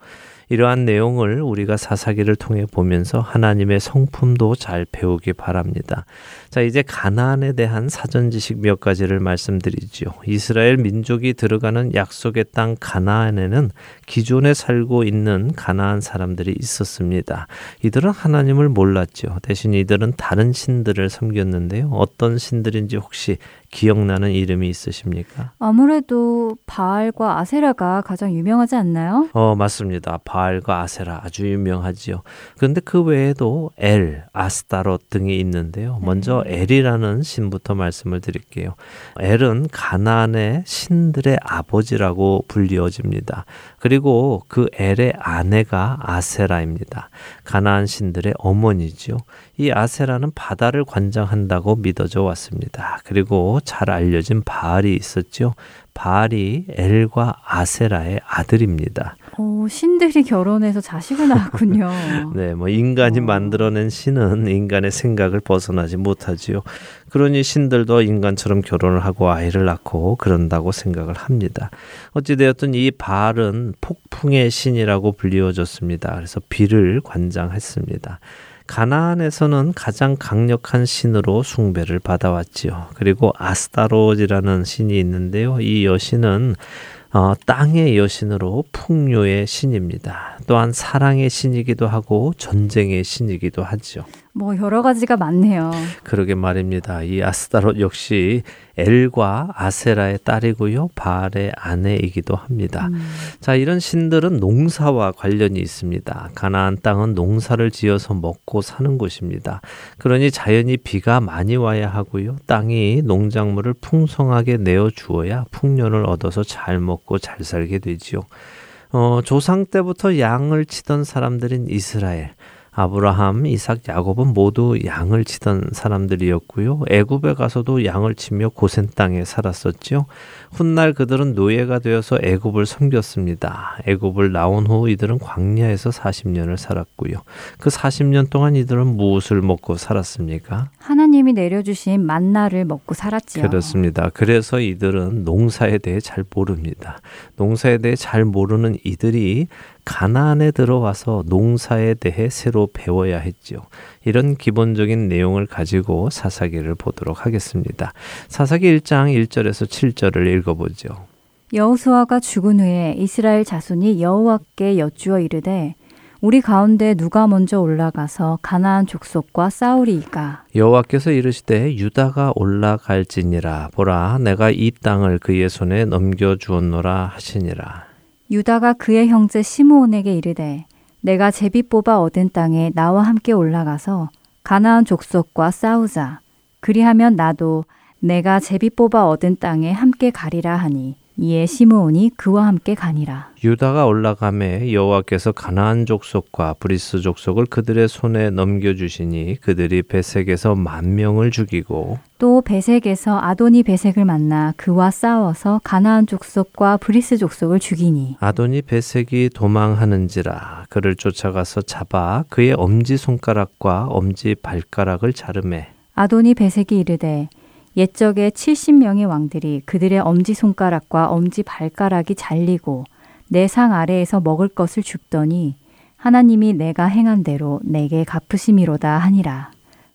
이러한 내용을 우리가 사사기를 통해 보면서 하나님의 성품도 잘 배우기 바랍니다. 자, 이제 가나안에 대한 사전 지식 몇 가지를 말씀드리지요. 이스라엘 민족이 들어가는 약속의 땅 가나안에는 기존에 살고 있는 가나안 사람들이 있었습니다. 이들은 하나님을 몰랐죠. 대신 이들은 다른 신들을 섬겼는데요. 어떤 신들인지 혹시 기억나는 이름이 있으십니까? 아무래도 바알과 아세라가 가장 유명하지 않나요? 어, 맞습니다. 바알과 아세라 아주 유명하지요. 그런데 그 외에도 엘, 아스타롯 등이 있는데요. 먼저 네. 엘이라는 신부터 말씀을 드릴게요. 엘은 가나안의 신들의 아버지라고 불리워집니다. 그리고 그 엘의 아내가 아세라입니다. 가나안 신들의 어머니지요. 이 아세라는 바다를 관장한다고 믿어져 왔습니다. 그리고 잘 알려진 바알이 있었죠. 바알이 엘과 아세라의 아들입니다. 오, 신들이 결혼해서 자식을 낳았군요. 네, 뭐 인간이 어. 만들어낸 신은 인간의 생각을 벗어나지 못하지요. 그러니 신들도 인간처럼 결혼을 하고 아이를 낳고 그런다고 생각을 합니다. 어찌되었든 이 바알은 폭풍의 신이라고 불리워졌습니다. 그래서 비를 관장했습니다. 가나안에서는 가장 강력한 신으로 숭배를 받아왔지요. 그리고 아스타롯이라는 신이 있는데요. 이 여신은 어, 땅의 여신으로 풍요의 신입니다. 또한 사랑의 신이기도 하고 전쟁의 신이기도 하죠. 뭐 여러 가지가 많네요. 그러게 말입니다. 이 아스타롯 역시 엘과 아세라의 딸이고요. 바알의 아내이기도 합니다. 음. 자, 이런 신들은 농사와 관련이 있습니다. 가나안 땅은 농사를 지어서 먹고 사는 곳입니다. 그러니 자연이 비가 많이 와야 하고요. 땅이 농작물을 풍성하게 내어 주어야 풍년을 얻어서 잘 먹고 잘 살게 되지요. 어, 조상 때부터 양을 치던 사람들인 이스라엘. 아브라함, 이삭, 야곱은 모두 양을 치던 사람들이었고요. 애굽에 가서도 양을 치며 고센 땅에 살았었죠. 훗날 그들은 노예가 되어서 애굽을 섬겼습니다. 애굽을 나온 후 이들은 광야에서 40년을 살았고요. 그 40년 동안 이들은 무엇을 먹고 살았습니까? 하나님이 내려주신 만나를 먹고 살았지요. 그렇습니다. 그래서 이들은 농사에 대해 잘 모릅니다. 농사에 대해 잘 모르는 이들이 가나안에 들어와서 농사에 대해 새로 배워야 했죠. 이런 기본적인 내용을 가지고 사사기를 보도록 하겠습니다. 사사기 1장 1절에서 7절을 읽어보죠. 여호수아가 죽은 후에 이스라엘 자손이 여호와께 여쭈어 이르되 우리 가운데 누가 먼저 올라가서 가나안 족속과 싸우리이까 여호와께서 이르시되 유다가 올라갈지니라 보라 내가 이 땅을 그의 손에 넘겨 주었노라 하시니라 유다가 그의 형제 시므온에게 이르되 내가 제비 뽑아 얻은 땅에 나와 함께 올라가서 가나안 족속과 싸우자. 그리하면 나도 내가 제비 뽑아 얻은 땅에 함께 가리라 하니 이에 시므온이 그와 함께 가니라. 유다가 올라가매 여호와께서 가나안 족속과 브리스 족속을 그들의 손에 넘겨 주시니 그들이 베섹에서 만 명을 죽이고 또 베섹에서 아도니 베섹을 만나 그와 싸워서 가나안 족속과 브리스 족속을 죽이니 아도니 베색이 도망하는지라 그를 쫓아가서 잡아 그의 엄지 손가락과 엄지 발가락을 자르매 아도니 베색이 이르되 옛적에 70명의 왕들이 그들의 엄지손가락과 엄지발가락이 잘리고 내 상 아래에서 먹을 것을 줍더니 하나님이 내가 행한 대로 내게 갚으심이로다 하니라.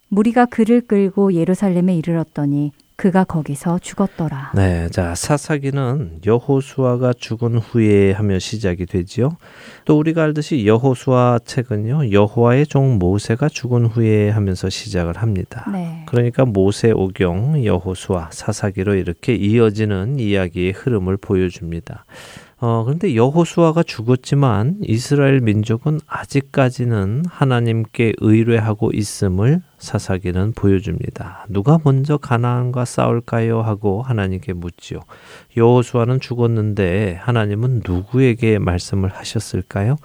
무리가 그를 끌고 예루살렘에 이르렀더니 그가 거기서 죽었더라. 네, 자 사사기는 여호수아가 죽은 후에 하며 시작이 되지요. 또 우리가 알듯이 여호수아 책은요 여호와의 종 모세가 죽은 후에 하면서 시작을 합니다. 네. 그러니까 모세 오경 여호수아 사사기로 이렇게 이어지는 이야기의 흐름을 보여줍니다. 어, 그런데 여호수아가 죽었지만 이스라엘 민족은 아직까지는 하나님께 의뢰하고 있음을 사사기는 보여줍니다. 누가 먼저 가나안과 싸울까요? 하고 하나님께 묻지요. 여호수아는 죽었는데 하나님은 누구에게 말씀을 하셨을까요?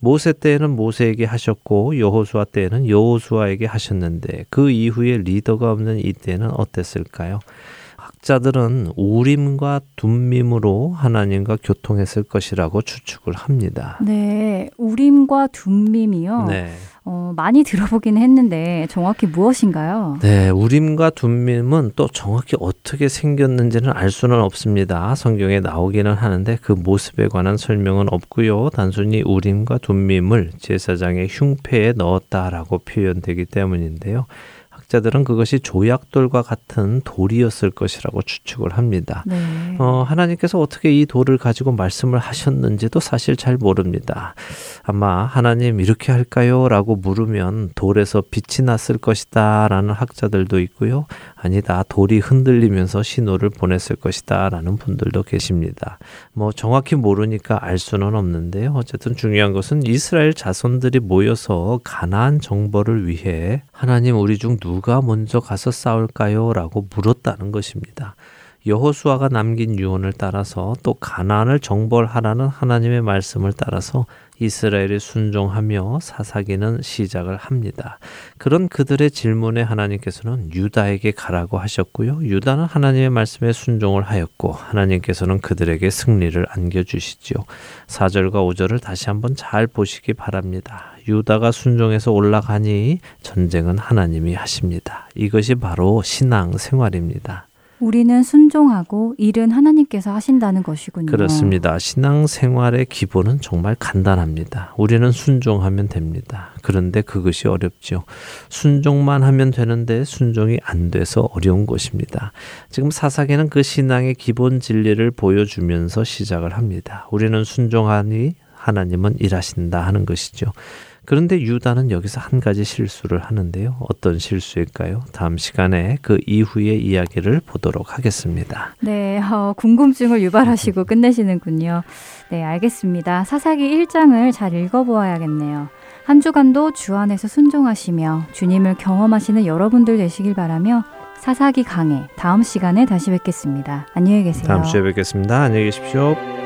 모세 때에는 모세에게 하셨고 여호수아 때에는 여호수아에게 하셨는데 그 이후에 리더가 없는 이때는 어땠을까요? 학자들은 우림과 둠밈으로 하나님과 교통했을 것이라고 추측을 합니다. 네, 우림과 둠밈이요. 네. 어, 많이 들어보긴 했는데 정확히 무엇인가요? 네, 우림과 둠밈은 또 정확히 어떻게 생겼는지는 알 수는 없습니다. 성경에 나오기는 하는데 그 모습에 관한 설명은 없고요. 단순히 우림과 둠밈을 제사장의 흉패에 넣었다라고 표현되기 때문인데요. 학자들은 그것이 조약돌과 같은 돌이었을 것이라고 추측을 합니다. 네. 어, 하나님께서 어떻게 이 돌을 가지고 말씀을 하셨는지도 사실 잘 모릅니다. 아마 하나님 이렇게 할까요? 라고 물으면 돌에서 빛이 났을 것이다 라는 학자들도 있고요. 아니다. 돌이 흔들리면서 신호를 보냈을 것이다 라는 분들도 계십니다. 뭐 정확히 모르니까 알 수는 없는데요. 어쨌든 중요한 것은 이스라엘 자손들이 모여서 가나안 정벌을 위해 하나님 우리 중 누가 먼저 가서 싸울까요? 라고 물었다는 것입니다. 여호수아가 남긴 유언을 따라서 또 가나안을 정벌하라는 하나님의 말씀을 따라서 이스라엘이 순종하며 사사기는 시작을 합니다. 그런 그들의 질문에 하나님께서는 유다에게 가라고 하셨고요. 유다는 하나님의 말씀에 순종을 하였고 하나님께서는 그들에게 승리를 안겨주시지요. 4절과 5절을 다시 한번 잘 보시기 바랍니다. 유다가 순종해서 올라가니 전쟁은 하나님이 하십니다. 이것이 바로 신앙 생활입니다. 우리는 순종하고 일은 하나님께서 하신다는 것이군요. 그렇습니다. 신앙 생활의 기본은 정말 간단합니다. 우리는 순종하면 됩니다. 그런데 그것이 어렵죠. 순종만 하면 되는데 순종이 안 돼서 어려운 것입니다. 지금 사사기는 그 신앙의 기본 진리를 보여주면서 시작을 합니다. 우리는 순종하니 하나님은 일하신다 하는 것이죠. 그런데 유다는 여기서 한 가지 실수를 하는데요. 어떤 실수일까요? 다음 시간에 그 이후의 이야기를 보도록 하겠습니다. 네, 어, 궁금증을 유발하시고 끝내시는군요. 네, 알겠습니다. 사사기 1장을 잘 읽어보아야겠네요. 한 주간도 주 안에서 순종하시며 주님을 경험하시는 여러분들 되시길 바라며 사사기 강해 다음 시간에 다시 뵙겠습니다. 안녕히 계세요. 다음 주에 뵙겠습니다. 안녕히 계십시오.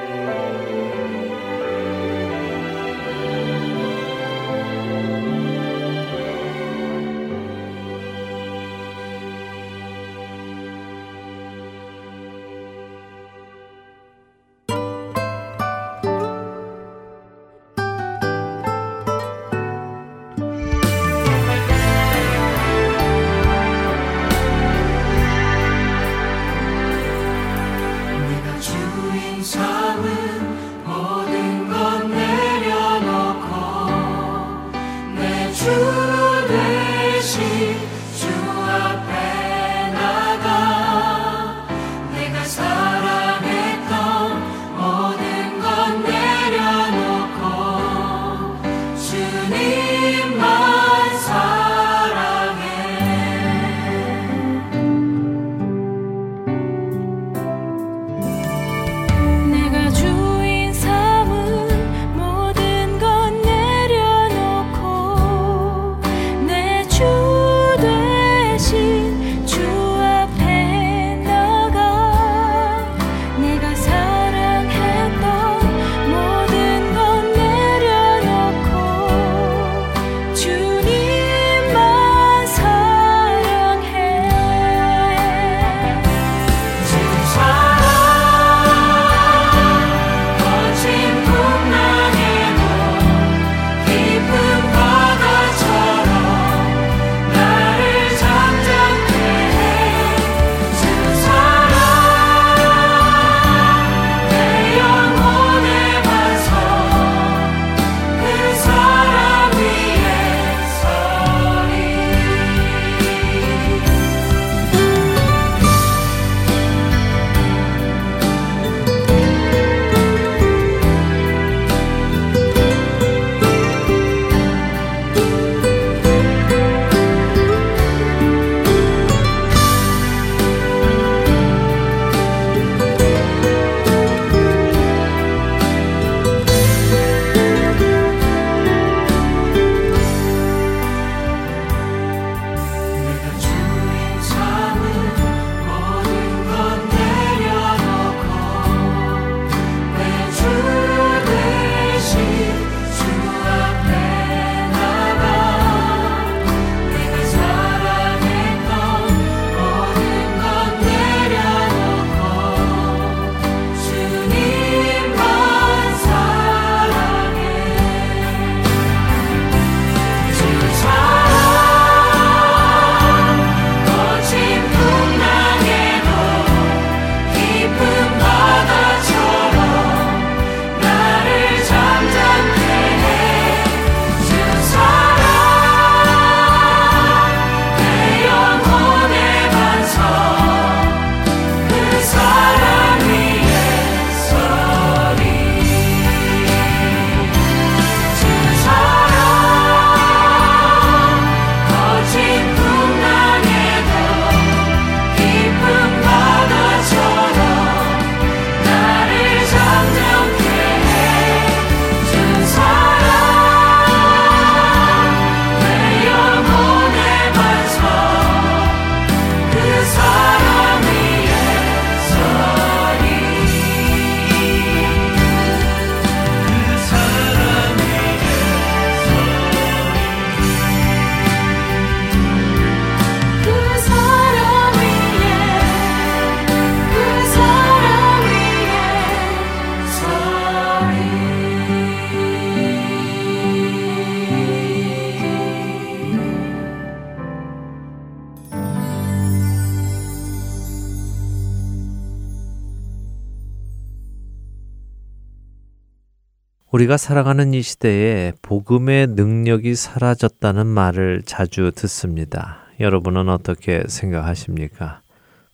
우리가 살아가는 이 시대에 복음의 능력이 사라졌다는 말을 자주 듣습니다. 여러분은 어떻게 생각하십니까?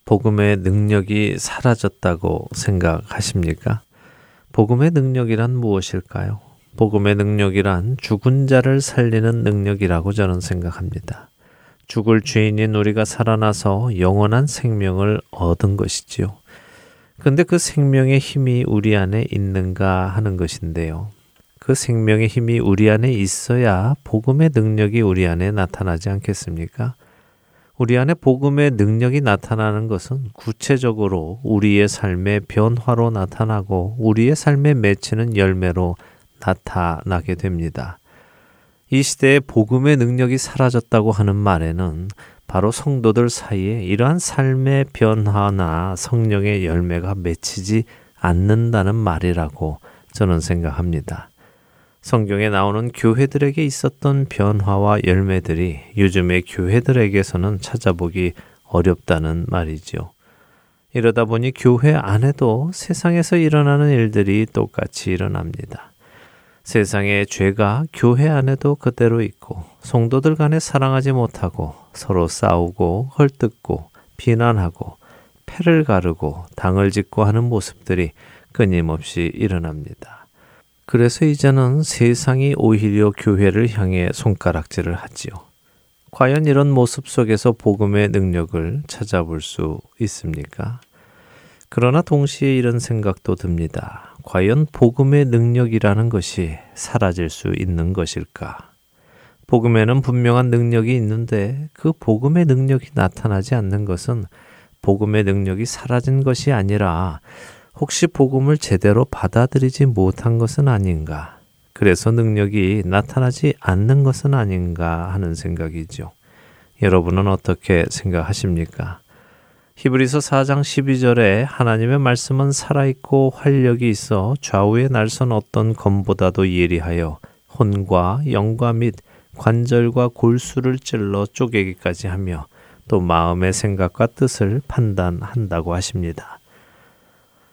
복음의 능력이 사라졌다고 생각하십니까? 복음의 능력이란 무엇일까요? 복음의 능력이란 죽은 자를 살리는 능력이라고 저는 생각합니다. 죽을 죄인인 우리가 살아나서 영원한 생명을 얻은 것이지요. 근데 그 생명의 힘이 우리 안에 있는가 하는 것인데요. 그 생명의 힘이 우리 안에 있어야 복음의 능력이 우리 안에 나타나지 않겠습니까? 우리 안에 복음의 능력이 나타나는 것은 구체적으로 우리의 삶의 변화로 나타나고 우리의 삶에 맺히는 열매로 나타나게 됩니다. 이 시대에 복음의 능력이 사라졌다고 하는 말에는 바로 성도들 사이에 이러한 삶의 변화나 성령의 열매가 맺히지 않는다는 말이라고 저는 생각합니다. 성경에 나오는 교회들에게 있었던 변화와 열매들이 요즘의 교회들에게서는 찾아보기 어렵다는 말이지요. 이러다 보니 교회 안에도 세상에서 일어나는 일들이 똑같이 일어납니다. 세상의 죄가 교회 안에도 그대로 있고 성도들 간에 사랑하지 못하고 서로 싸우고 헐뜯고 비난하고 패를 가르고 당을 짓고 하는 모습들이 끊임없이 일어납니다. 그래서 이제는 세상이 오히려 교회를 향해 손가락질을 하지요. 과연 이런 모습 속에서 복음의 능력을 찾아볼 수 있습니까? 그러나 동시에 이런 생각도 듭니다. 과연 복음의 능력이라는 것이 사라질 수 있는 것일까? 복음에는 분명한 능력이 있는데 그 복음의 능력이 나타나지 않는 것은 복음의 능력이 사라진 것이 아니라 혹시 복음을 제대로 받아들이지 못한 것은 아닌가. 그래서 능력이 나타나지 않는 것은 아닌가 하는 생각이죠. 여러분은 어떻게 생각하십니까? 히브리서 4장 12절에 하나님의 말씀은 살아있고 활력이 있어 좌우에 날선 어떤 검보다도 예리하여 혼과 영과 및 관절과 골수를 찔러 쪼개기까지 하며 또 마음의 생각과 뜻을 판단한다고 하십니다.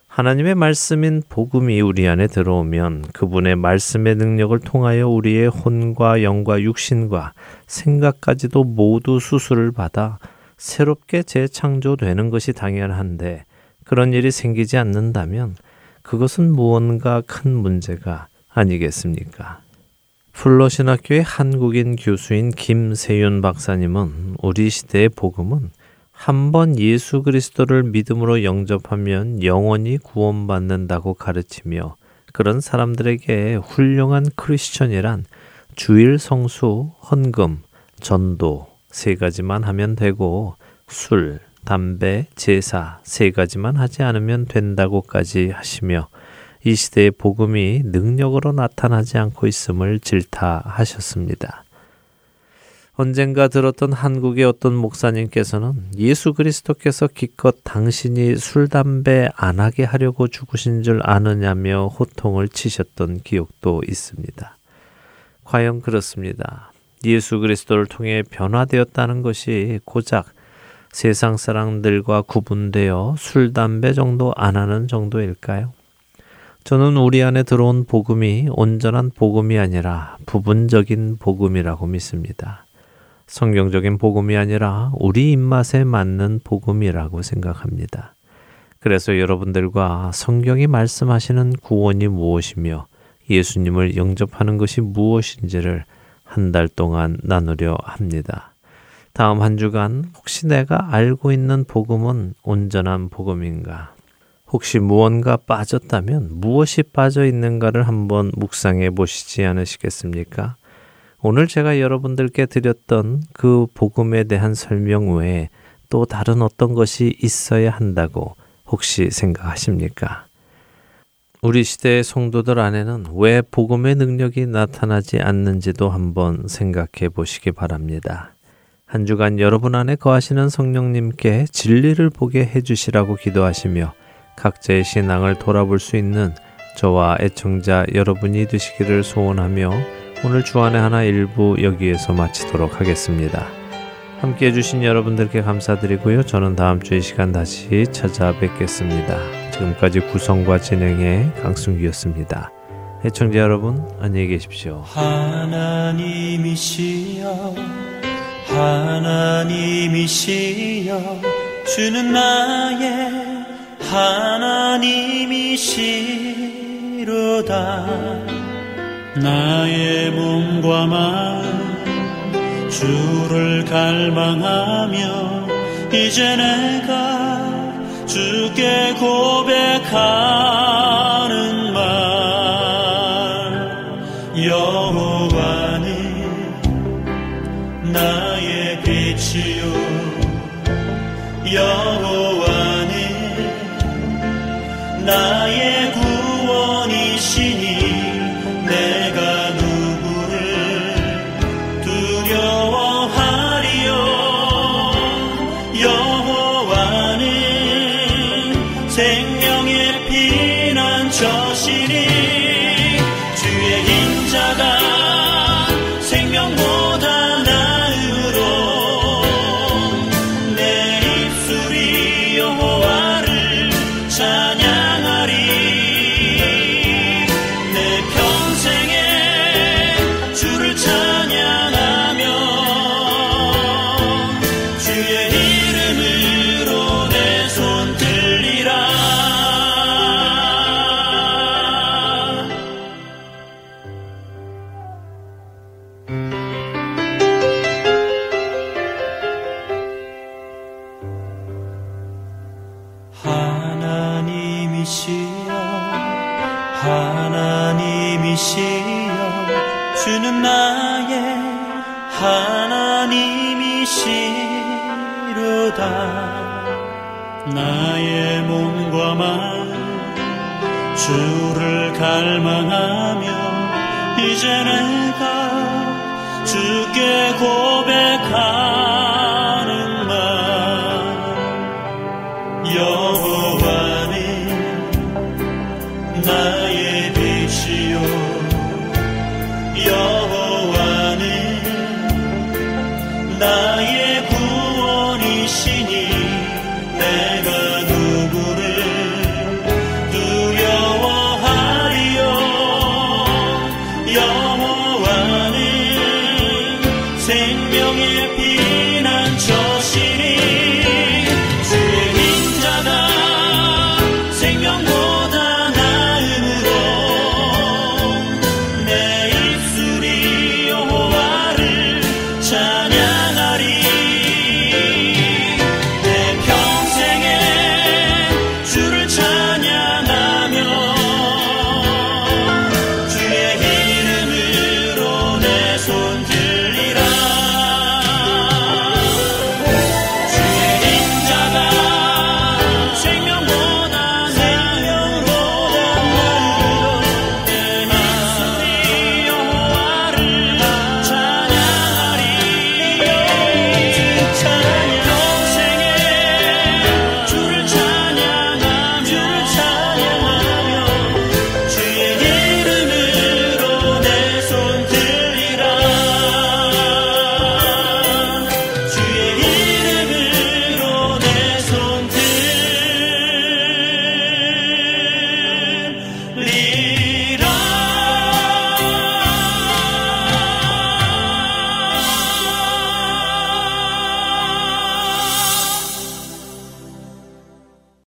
하나님의 말씀인 복음이 우리 안에 들어오면 그분의 말씀의 능력을 통하여 우리의 혼과 영과 육신과 생각까지도 모두 수술을 받아 새롭게 재창조되는 것이 당연한데 그런 일이 생기지 않는다면 그것은 무언가 큰 문제가 아니겠습니까? 플러신학교의 한국인 교수인 김세윤 박사님은 우리 시대의 복음은 한 번 예수 그리스도를 믿음으로 영접하면 영원히 구원받는다고 가르치며 그런 사람들에게 훌륭한 크리스천이란 주일 성수, 헌금, 전도, 세 가지만 하면 되고 술, 담배, 제사 세 가지만 하지 않으면 된다고까지 하시며 이 시대의 복음이 능력으로 나타나지 않고 있음을 질타하셨습니다. 언젠가 들었던 한국의 어떤 목사님께서는 예수 그리스도께서 기껏 당신이 술, 담배 안 하게 하려고 죽으신 줄 아느냐며 호통을 치셨던 기억도 있습니다. 과연 그렇습니다. 예수 그리스도를 통해 변화되었다는 것이 고작 세상 사람들과 구분되어 술, 담배 정도 안 하는 정도일까요? 저는 우리 안에 들어온 복음이 온전한 복음이 아니라 부분적인 복음이라고 믿습니다. 성경적인 복음이 아니라 우리 입맛에 맞는 복음이라고 생각합니다. 그래서 여러분들과 성경이 말씀하시는 구원이 무엇이며 예수님을 영접하는 것이 무엇인지를 한 달 동안 나누려 합니다. 다음 한 주간 혹시 내가 알고 있는 복음은 온전한 복음인가? 혹시 무언가 빠졌다면 무엇이 빠져 있는가를 한번 묵상해 보시지 않으시겠습니까? 오늘 제가 여러분들께 드렸던 그 복음에 대한 설명 외에 또 다른 어떤 것이 있어야 한다고 혹시 생각하십니까? 우리 시대의 성도들 안에는 왜 복음의 능력이 나타나지 않는지도 한번 생각해 보시기 바랍니다. 한 주간 여러분 안에 거하시는 성령님께 진리를 보게 해주시라고 기도하시며 각자의 신앙을 돌아볼 수 있는 저와 애청자 여러분이 되시기를 소원하며 오늘 주안의 하나 일부 여기에서 마치도록 하겠습니다. 함께 해주신 여러분들께 감사드리고요. 저는 다음 주이 시간 다시 찾아뵙겠습니다. 지금까지 구성과 진행의 강승기였습니다. 애청자 여러분 안녕히 계십시오. 하나님이시여 하나님이시여 주는 나의 하나님이시로다 나의 몸과 마음 주를 갈망하며 이제 내가 주께 고백하는 말 주를 갈망하며 이제 내가 주께 고백하